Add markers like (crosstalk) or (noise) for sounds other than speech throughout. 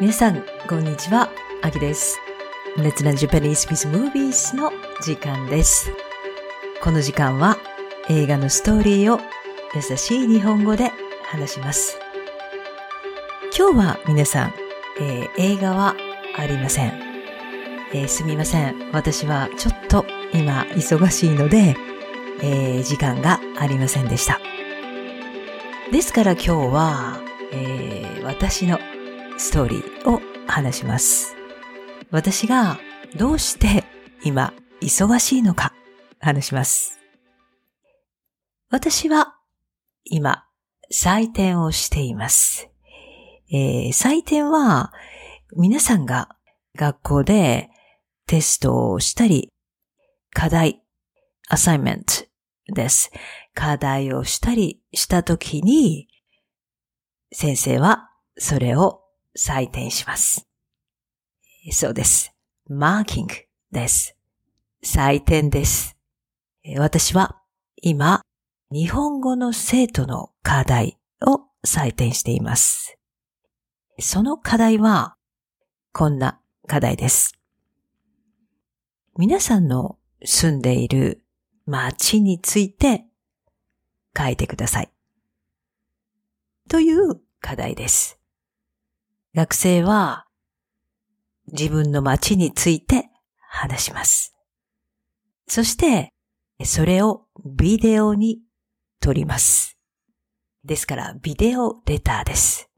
皆さん、こんにちは。あきです。Let's Learn Japanese with Movies の時間です。この時間は映画のストーリーを優しい日本語で話します。今日は皆さん、えー映画はありません、えーすみません。私はちょっと今忙しいので、えー時間がありませんでした。ですから今日は、えー私のストーリーを話します。私がどうして今忙しいのか話します。私は今採点をしています。えー採点は皆さんが学校でテストをしたり、課題、アサイメントです。課題をしたりしたときに、先生はそれを採点します。そうです。マーキングです。採点です。私は今、日本語の生徒の課題を採点しています。その課題は、こんな課題です。皆さんの住んでいる街について書いてください。という課題です。学生は自分の街について話します。そして、それをビデオに撮ります。ですから、ビデオレターです。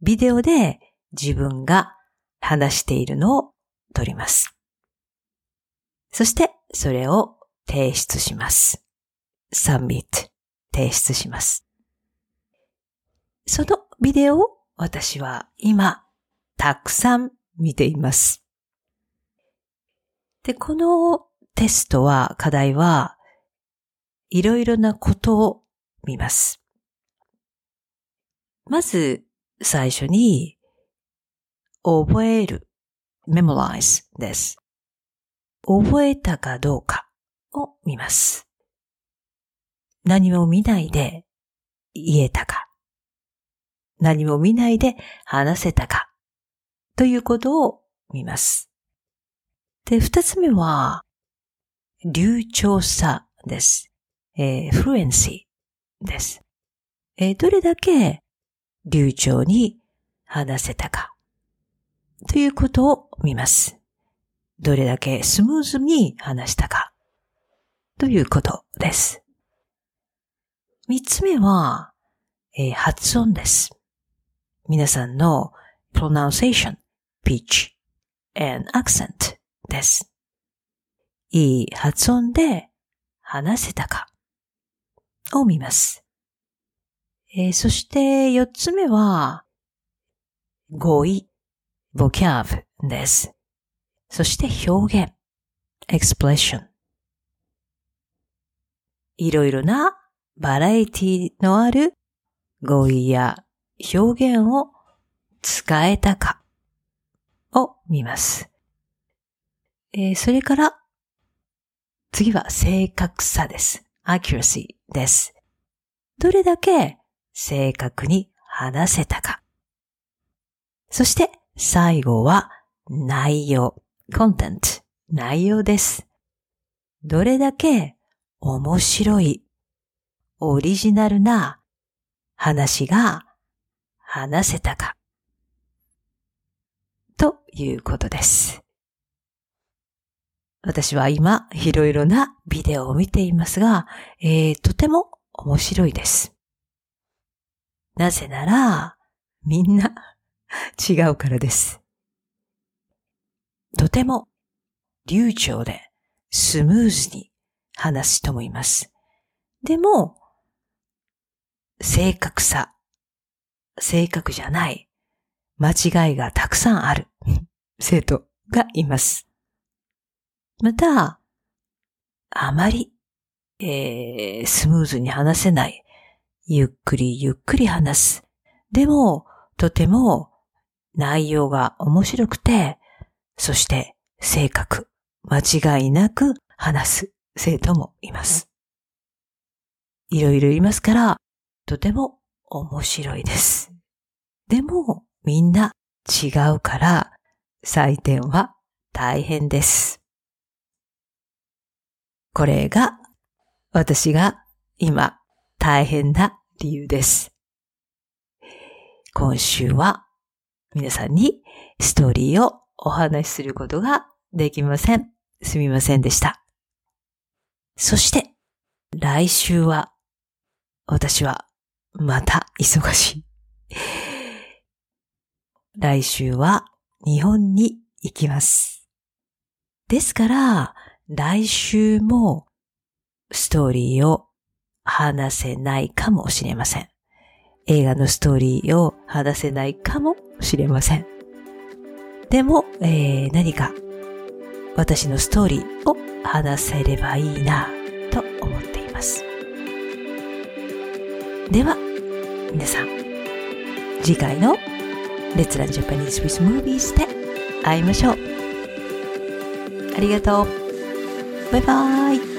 ビデオで自分が話しているのを撮ります。そして、それを提出します。submit 提出します。そのビデオを私は今、たくさん見ています。で、このテストは、課題は、いろいろなことを見ます。まず、最初に、覚える、memorize です。覚えたかどうかを見ます。何も見ないで言えたか。何も見ないで話せたか。ということを見ます。で、二つ目は、流暢さです。えー、フルエンシーです。えーどれだけ流暢に話せたか。ということを見ます。どれだけスムーズに話したか。ということです。三つ目は、えー発音です。皆さんの pronunciation, pitch, and accent です。いい発音で話せたかを見ます。えーそして四つ目は語彙、vocab です。そして表現、expression。いろいろなバラエティのある語彙や表現を使えたかを見ます。えーそれから、次は正確さです。accuracy です。どれだけ正確に話せたか。そして、最後は内容、content、内容です。どれだけ面白い、オリジナルな話が話せたか？ということです。私は今、いろいろなビデオを見ていますが、えーとても面白いです。なぜなら、みんな違うからです。とても流暢でスムーズに話す人もいます。でも、正確さ、正確じゃない、間違いがたくさんある (laughs) 生徒がいます。また、あまり、えー、スムーズに話せない。ゆっくりゆっくり話す。でも、とても内容が面白くて、そして正確、間違いなく話す生徒もいます。いろいろいますから、とても面白いです。でも、みんな違うから、採点は大変です。これが私が今大変な理由です。今週は皆さんにストーリーをお話しすることができません。すみませんでした。そして来週は私はまた忙しい。来週は日本に行きます。ですから、来週もストーリーを話せないかもしれません。映画のストーリーを話せないかもしれません。でも、えー何か私のストーリーを話せればいいなと思っています。では、皆さん次回の「レッツランジャパニーズ・ウィス・ムービース」で会いましょう。ありがとう。バイバイ。